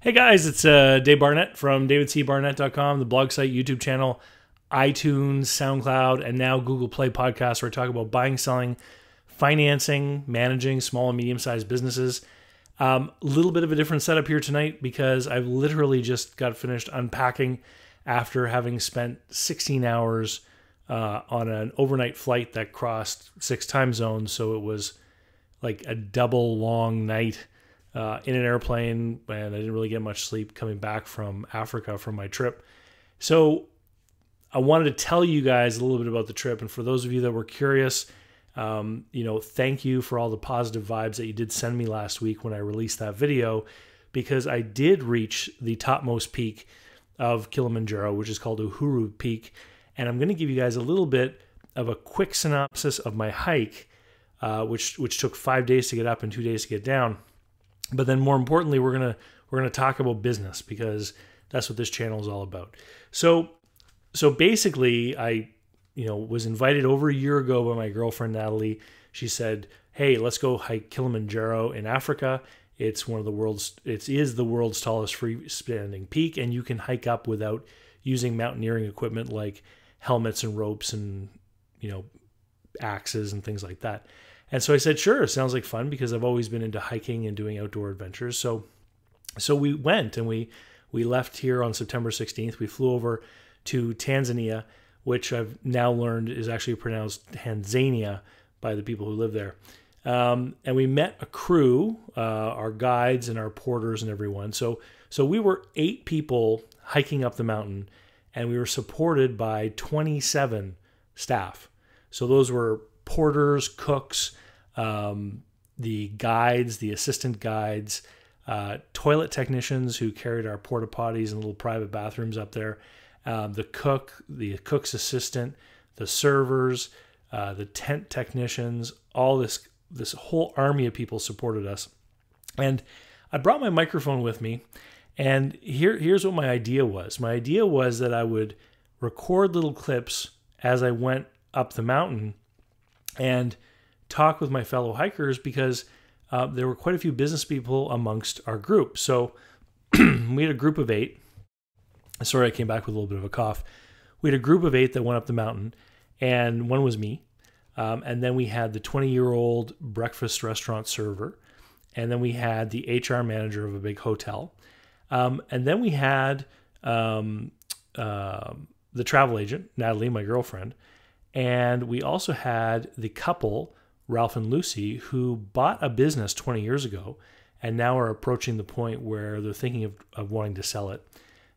Hey guys, it's uh, Dave Barnett from davidcbarnett.com, the blog site, YouTube channel, iTunes, SoundCloud, and now Google Play podcast where I talk about buying, selling, financing, managing small and medium sized businesses. A um, little bit of a different setup here tonight because I've literally just got finished unpacking after having spent 16 hours uh, on an overnight flight that crossed six time zones. So it was like a double long night uh, in an airplane, and I didn't really get much sleep coming back from Africa from my trip. So I wanted to tell you guys a little bit about the trip, and for those of you that were curious, um, you know, thank you for all the positive vibes that you did send me last week when I released that video, because I did reach the topmost peak of Kilimanjaro, which is called Uhuru Peak, and I'm going to give you guys a little bit of a quick synopsis of my hike, uh, which which took five days to get up and two days to get down. But then more importantly, we're gonna we're gonna talk about business because that's what this channel is all about. So so basically, I you know was invited over a year ago by my girlfriend Natalie. She said, "Hey, let's go hike Kilimanjaro in Africa." It's one of the world's it is the world's tallest freestanding peak, and you can hike up without using mountaineering equipment like helmets and ropes and you know axes and things like that. And so I said, sure, sounds like fun because I've always been into hiking and doing outdoor adventures. So so we went and we we left here on September 16th. We flew over to Tanzania, which I've now learned is actually pronounced Tanzania by the people who live there. Um, and we met a crew, uh, our guides and our porters and everyone. So so we were eight people hiking up the mountain, and we were supported by 27 staff. So those were porters, cooks, um, the guides, the assistant guides, uh, toilet technicians who carried our porta potties and little private bathrooms up there, um, the cook, the cook's assistant, the servers, uh, the tent technicians, all this this whole army of people supported us. And I brought my microphone with me, and here here's what my idea was. My idea was that I would record little clips as I went up the mountain and talk with my fellow hikers because uh, there were quite a few business people amongst our group. So we had a group of eight. Sorry, I came back with a little bit of a cough. We had a group of eight that went up the mountain, and one was me. Um, and then we had the 20 year old breakfast restaurant server. And then we had the HR manager of a big hotel. Um, and then we had um, uh, the travel agent, Natalie, my girlfriend. And we also had the couple, Ralph and Lucy, who bought a business 20 years ago and now are approaching the point where they're thinking of, of wanting to sell it.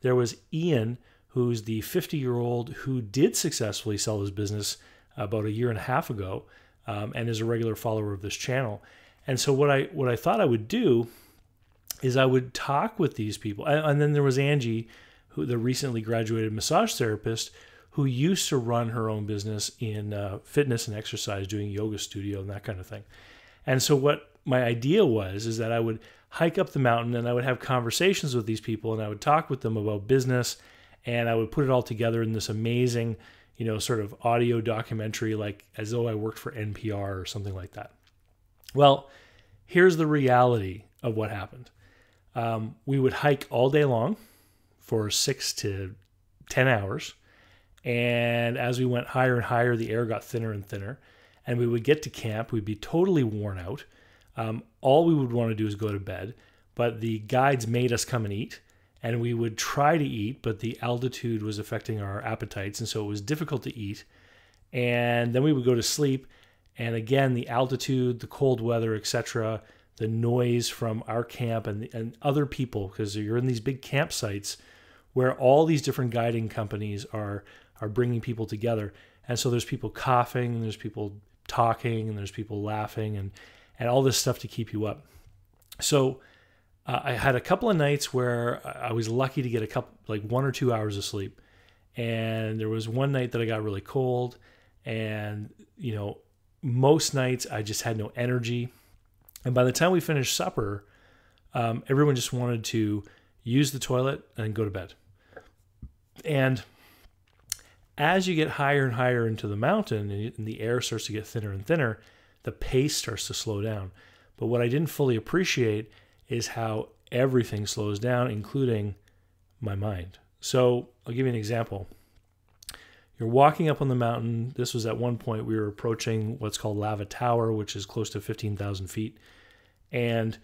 There was Ian, who's the 50 year old who did successfully sell his business about a year and a half ago um, and is a regular follower of this channel. And so what I what I thought I would do is I would talk with these people. And, and then there was Angie, who the recently graduated massage therapist, who used to run her own business in uh, fitness and exercise, doing yoga studio and that kind of thing. And so, what my idea was is that I would hike up the mountain and I would have conversations with these people and I would talk with them about business and I would put it all together in this amazing, you know, sort of audio documentary, like as though I worked for NPR or something like that. Well, here's the reality of what happened. Um, we would hike all day long for six to 10 hours. And as we went higher and higher, the air got thinner and thinner. And we would get to camp, we'd be totally worn out. Um, all we would want to do is go to bed. But the guides made us come and eat. And we would try to eat, but the altitude was affecting our appetites. And so it was difficult to eat. And then we would go to sleep. And again, the altitude, the cold weather, etc., the noise from our camp and, and other people, because you're in these big campsites where all these different guiding companies are are bringing people together. And so there's people coughing, and there's people talking, and there's people laughing, and and all this stuff to keep you up. So uh, I had a couple of nights where I was lucky to get a couple, like one or two hours of sleep. And there was one night that I got really cold, and you know, most nights I just had no energy. And by the time we finished supper, um, everyone just wanted to use the toilet and go to bed. And as you get higher and higher into the mountain and the air starts to get thinner and thinner, the pace starts to slow down. But what I didn't fully appreciate is how everything slows down, including my mind. So I'll give you an example. You're walking up on the mountain. This was at one point we were approaching what's called Lava Tower, which is close to 15,000 feet. And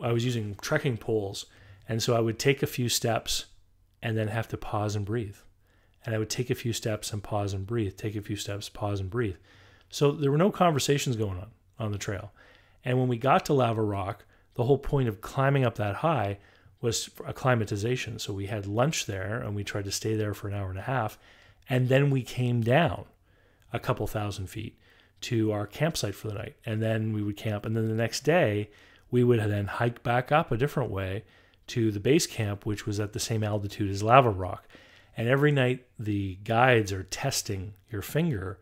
I was using trekking poles. And so I would take a few steps and then have to pause and breathe. And I would take a few steps and pause and breathe, take a few steps, pause and breathe. So there were no conversations going on on the trail. And when we got to Lava Rock, the whole point of climbing up that high was acclimatization. So we had lunch there and we tried to stay there for an hour and a half. And then we came down a couple thousand feet to our campsite for the night. And then we would camp. And then the next day, we would then hike back up a different way to the base camp, which was at the same altitude as Lava Rock. And every night, the guides are testing your finger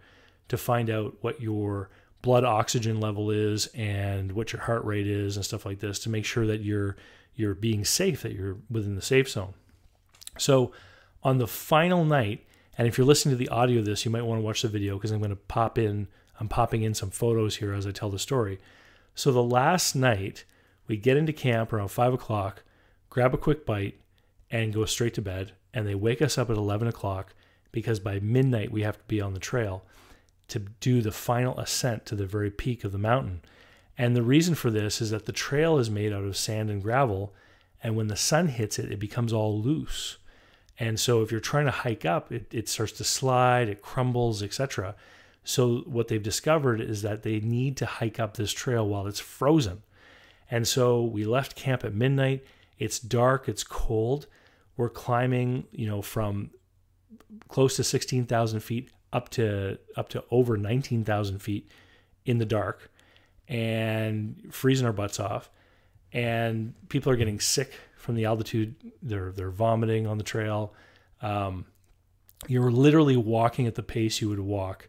to find out what your blood oxygen level is and what your heart rate is and stuff like this to make sure that you're you're being safe, that you're within the safe zone. So on the final night, and if you're listening to the audio of this, you might want to watch the video because I'm going to pop in, I'm popping in some photos here as I tell the story. So the last night, we get into camp around five o'clock, grab a quick bite, and go straight to bed. And they wake us up at 11 o'clock because by midnight we have to be on the trail to do the final ascent to the very peak of the mountain. And the reason for this is that the trail is made out of sand and gravel, and when the sun hits it, it becomes all loose. And so if you're trying to hike up, it, it starts to slide, it crumbles, etc. So what they've discovered is that they need to hike up this trail while it's frozen. And so we left camp at midnight. It's dark, it's cold. We're climbing, you know, from close to 16,000 feet up to up to over 19,000 feet in the dark and freezing our butts off. And people are getting sick from the altitude. They're they're vomiting on the trail. Um, you're literally walking at the pace you would walk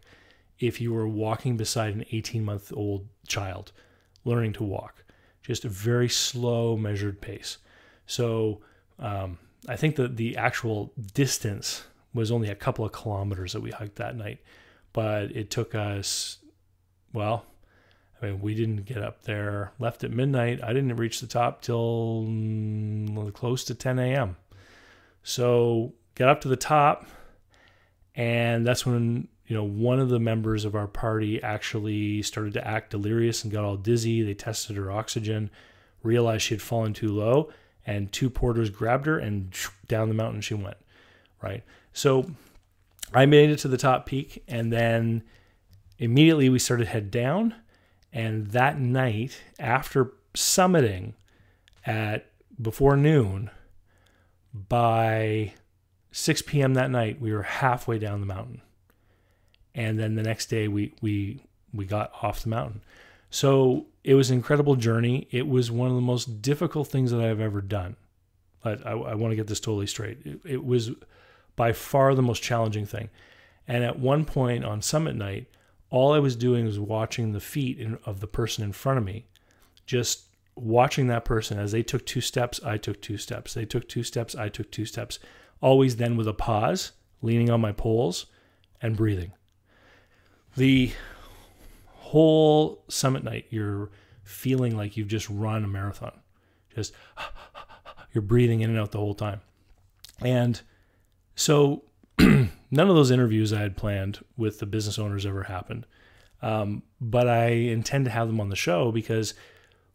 if you were walking beside an 18 month old child learning to walk. Just a very slow, measured pace. So um, I think that the actual distance was only a couple of kilometers that we hiked that night, but it took us, well, I mean, we didn't get up there, left at midnight. I didn't reach the top till mm, close to 10 a.m. So got up to the top, and that's when you know one of the members of our party actually started to act delirious and got all dizzy. They tested her oxygen, realized she had fallen too low, and two porters grabbed her and down the mountain she went. Right. So I made it to the top peak, and then immediately we started head down. And that night, after summiting at before noon, by 6 p.m. that night, we were halfway down the mountain. And then the next day, we we we got off the mountain. So it was an incredible journey. It was one of the most difficult things that I've ever done. But I, I want to get this totally straight. It, it was by far the most challenging thing. And at one point on summit night, all I was doing was watching the feet in, of the person in front of me, just watching that person as they took two steps, I took two steps. They took two steps, I took two steps. Always then with a pause, leaning on my poles and breathing. The whole summit night, you're feeling like you've just run a marathon. Just you're breathing in and out the whole time. And so none of those interviews I had planned with the business owners ever happened. Um, but I intend to have them on the show because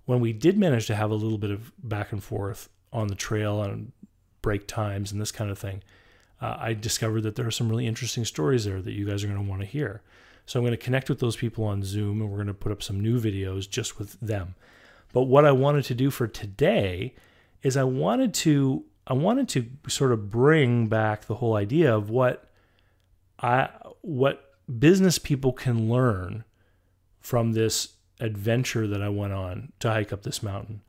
when we did manage to have a little bit of back and forth on the trail and break times and this kind of thing, uh, I discovered that there are some really interesting stories there that you guys are going to want to hear. So I'm going to connect with those people on Zoom and we're going to put up some new videos just with them. But what I wanted to do for today is I wanted to I wanted to sort of bring back the whole idea of what I what business people can learn from this adventure that I went on to hike up this mountain.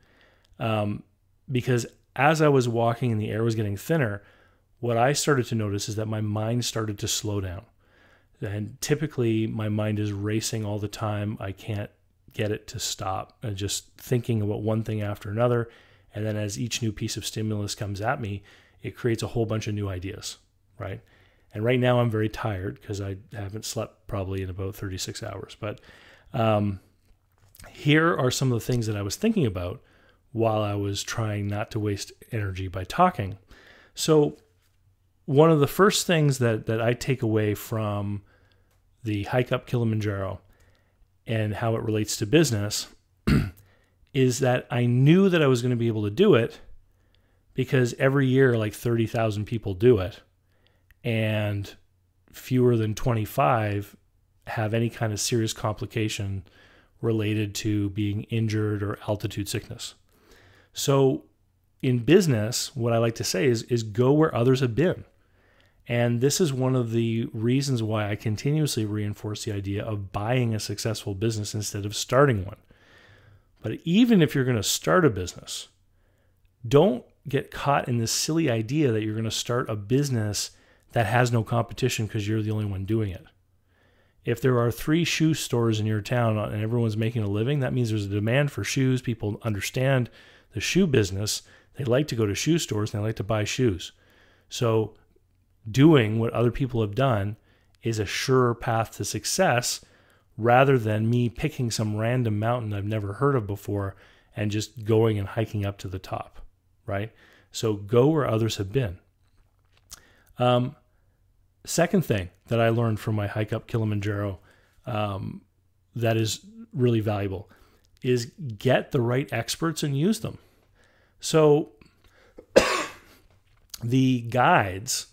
Um, because as I was walking and the air was getting thinner, what I started to notice is that my mind started to slow down. And typically, my mind is racing all the time. I can't get it to stop and just thinking about one thing after another. And then as each new piece of stimulus comes at me, it creates a whole bunch of new ideas, right? And right now I'm very tired because I haven't slept probably in about 36 hours. But um, here are some of the things that I was thinking about while I was trying not to waste energy by talking. So, one of the first things that, that I take away from the hike up Kilimanjaro and how it relates to business is that I knew that I was going to be able to do it because every year, like 30,000 people do it, and fewer than 25 have any kind of serious complication related to being injured or altitude sickness. So, in business, what I like to say is, is go where others have been. And this is one of the reasons why I continuously reinforce the idea of buying a successful business instead of starting one. But even if you're going to start a business, don't get caught in this silly idea that you're going to start a business that has no competition because you're the only one doing it. If there are three shoe stores in your town uh, and everyone's making a living, that means there's a demand for shoes. People understand the shoe business. They like to go to shoe stores and they like to buy shoes. So, doing what other people have done is a sure path to success rather than me picking some random mountain I've never heard of before and just going and hiking up to the top, right? So go where others have been. Um, second thing that I learned from my hike up Kilimanjaro um, that is really valuable is get the right experts and use them. So the guides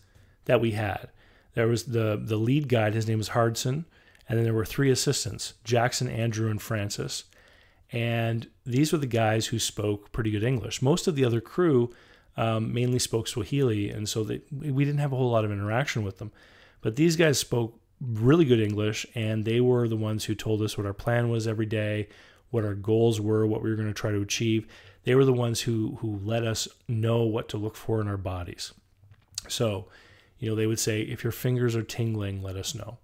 that we had, there was the the lead guide. His name was Hardson and then there were three assistants Jackson, Andrew, and Francis. And these were the guys who spoke pretty good English. Most of the other crew um, mainly spoke Swahili, and so they, we didn't have a whole lot of interaction with them. But these guys spoke really good English, and they were the ones who told us what our plan was every day, what our goals were, what we were going to try to achieve. They were the ones who who let us know what to look for in our bodies. So, you know, they would say, if your fingers are tingling, let us know.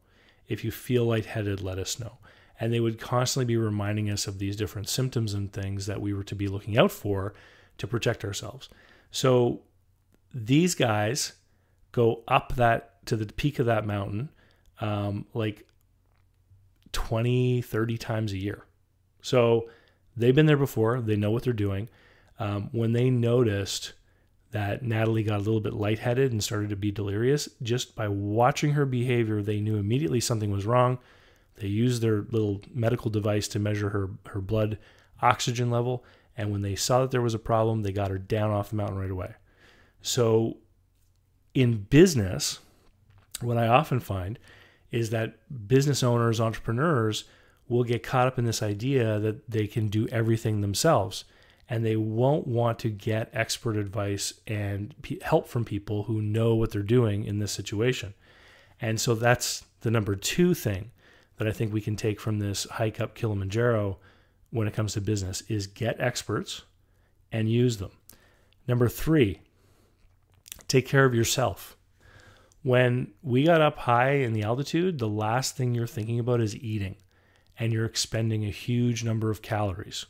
If you feel lightheaded, let us know. And they would constantly be reminding us of these different symptoms and things that we were to be looking out for to protect ourselves. So these guys go up that to the peak of that mountain um, like 20, 30 times a year. So they've been there before, they know what they're doing. Um, when they noticed that Natalie got a little bit lightheaded and started to be delirious. Just by watching her behavior, they knew immediately something was wrong. They used their little medical device to measure her, her blood oxygen level. And when they saw that there was a problem, they got her down off the mountain right away. So, in business, what I often find is that business owners, entrepreneurs will get caught up in this idea that they can do everything themselves and they won't want to get expert advice and help from people who know what they're doing in this situation. And so that's the number two thing that I think we can take from this hike up Kilimanjaro when it comes to business is get experts and use them. Number three, take care of yourself. When we got up high in the altitude, the last thing you're thinking about is eating, and you're expending a huge number of calories.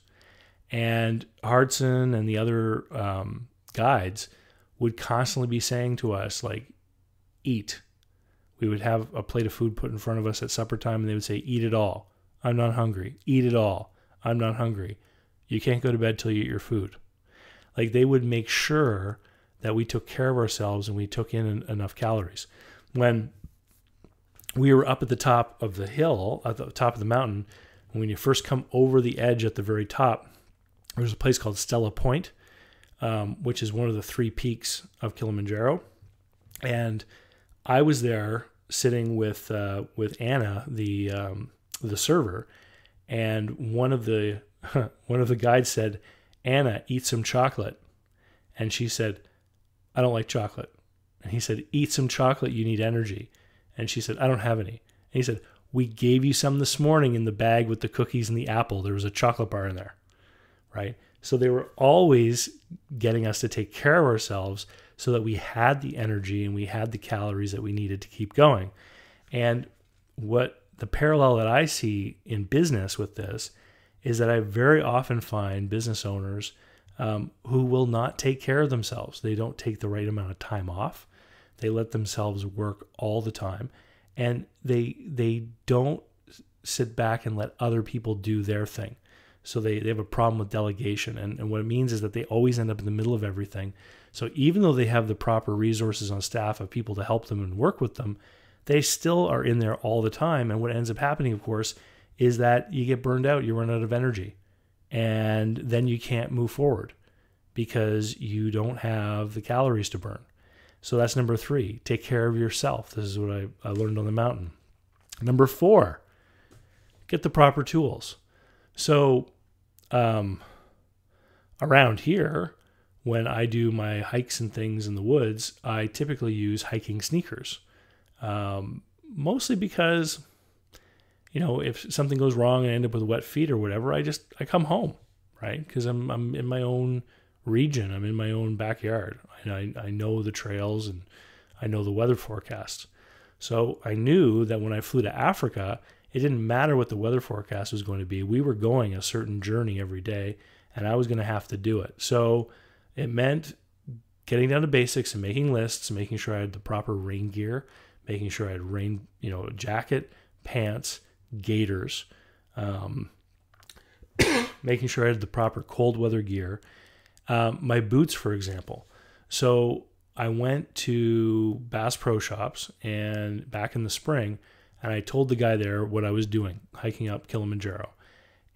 And Hardson and the other um, guides would constantly be saying to us, like, eat. We would have a plate of food put in front of us at supper time, and they would say, eat it all. I'm not hungry. Eat it all. I'm not hungry. You can't go to bed till you eat your food. Like, they would make sure that we took care of ourselves and we took in enough calories. When we were up at the top of the hill, at the top of the mountain, when you first come over the edge at the very top, there's a place called Stella Point, um, which is one of the three peaks of Kilimanjaro, and I was there sitting with uh, with Anna, the um, the server, and one of the one of the guides said, "Anna, eat some chocolate," and she said, "I don't like chocolate," and he said, "Eat some chocolate. You need energy," and she said, "I don't have any," and he said, "We gave you some this morning in the bag with the cookies and the apple. There was a chocolate bar in there." Right? So they were always getting us to take care of ourselves so that we had the energy and we had the calories that we needed to keep going. And what the parallel that I see in business with this is that I very often find business owners um, who will not take care of themselves. They don't take the right amount of time off. They let themselves work all the time, and they they don't sit back and let other people do their thing. So they, they have a problem with delegation. And, and what it means is that they always end up in the middle of everything. So even though they have the proper resources on staff of people to help them and work with them, they still are in there all the time. And what ends up happening, of course, is that you get burned out, you run out of energy, and then you can't move forward because you don't have the calories to burn. So that's number three. Take care of yourself. This is what I, I learned on the mountain. Number four, get the proper tools. So, um, around here, when I do my hikes and things in the woods, I typically use hiking sneakers. Um, mostly because, you know, if something goes wrong and I end up with wet feet or whatever, I just I come home, right? Because I'm I'm in my own region. I'm in my own backyard. And I, I know the trails and I know the weather forecast. So I knew that when I flew to Africa, it didn't matter what the weather forecast was going to be. We were going a certain journey every day, and I was going to have to do it. So it meant getting down to basics and making lists, making sure I had the proper rain gear, making sure I had rain, you know, jacket, pants, gaiters, um, making sure I had the proper cold weather gear. Um, my boots, for example. So I went to Bass Pro Shops and back in the spring, and I told the guy there what I was doing, hiking up Kilimanjaro.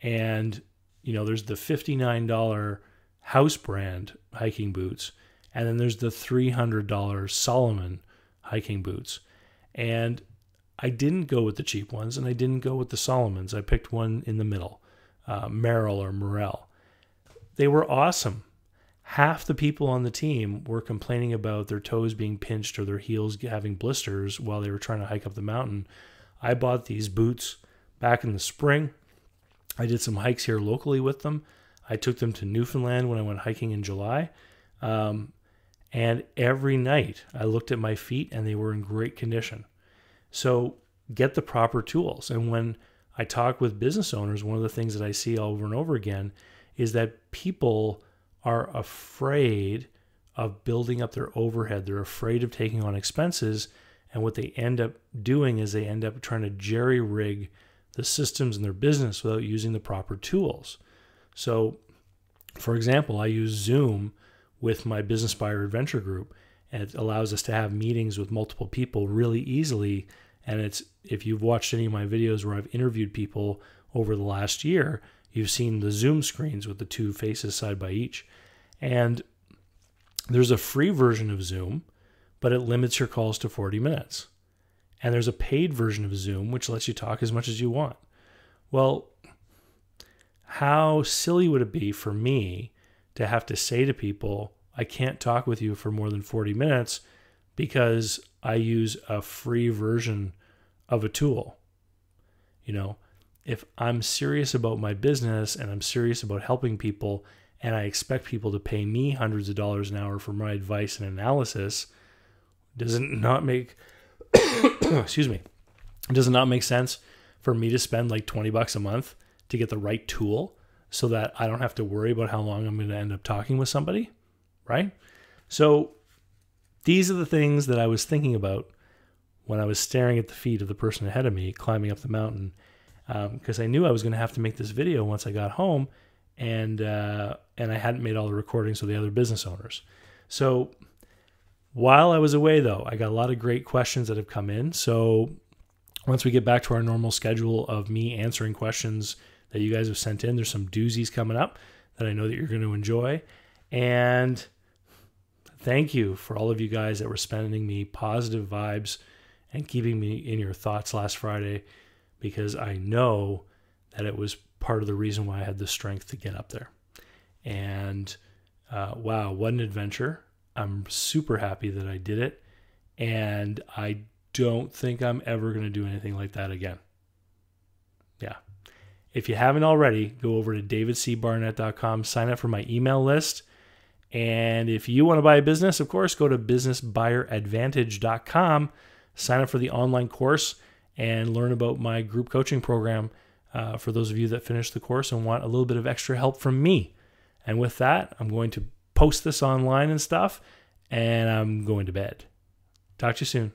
And, you know, there's the $59 house brand hiking boots, and then there's the $300 Salomon hiking boots. And I didn't go with the cheap ones, and I didn't go with the Salomons. I picked one in the middle, uh, Merrell or Morel. They were awesome half the people on the team were complaining about their toes being pinched or their heels having blisters while they were trying to hike up the mountain. I bought these boots back in the spring. I did some hikes here locally with them. I took them to Newfoundland when I went hiking in July. Um, and every night I looked at my feet and they were in great condition. So get the proper tools. And when I talk with business owners, one of the things that I see over and over again is that people are afraid of building up their overhead. They're afraid of taking on expenses. And what they end up doing is they end up trying to jerry rig the systems in their business without using the proper tools. So, for example, I use Zoom with my Business Buyer Advantage Group, and it allows us to have meetings with multiple people really easily. And it's if you've watched any of my videos where I've interviewed people over the last year, You've seen the Zoom screens with the two faces side by each. And there's a free version of Zoom, but it limits your calls to 40 minutes. And there's a paid version of Zoom, which lets you talk as much as you want. Well, how silly would it be for me to have to say to people, I can't talk with you for more than 40 minutes because I use a free version of a tool? You know, if I'm serious about my business and I'm serious about helping people and I expect people to pay me hundreds of dollars an hour for my advice and analysis, does it not make excuse me, does it not make sense for me to spend like 20 bucks a month to get the right tool so that I don't have to worry about how long I'm going to end up talking with somebody, right? So these are the things that I was thinking about when I was staring at the feet of the person ahead of me climbing up the mountain because um, I knew I was going to have to make this video once I got home, and uh, and I hadn't made all the recordings with the other business owners. So while I was away, though, I got a lot of great questions that have come in. So once we get back to our normal schedule of me answering questions that you guys have sent in, there's some doozies coming up that I know that you're going to enjoy, and thank you for all of you guys that were sending me positive vibes and keeping me in your thoughts last Friday because I know that it was part of the reason why I had the strength to get up there. And uh, wow, what an adventure! I'm super happy that I did it. And I don't think I'm ever going to do anything like that again. Yeah. If you haven't already, go over to davidcbarnett.com, sign up for my email list. And if you want to buy a business, of course, go to businessbuyeradvantage.com, sign up for the online course and learn about my group coaching program uh, for those of you that finished the course and want a little bit of extra help from me. And with that, I'm going to post this online and stuff, and I'm going to bed. Talk to you soon.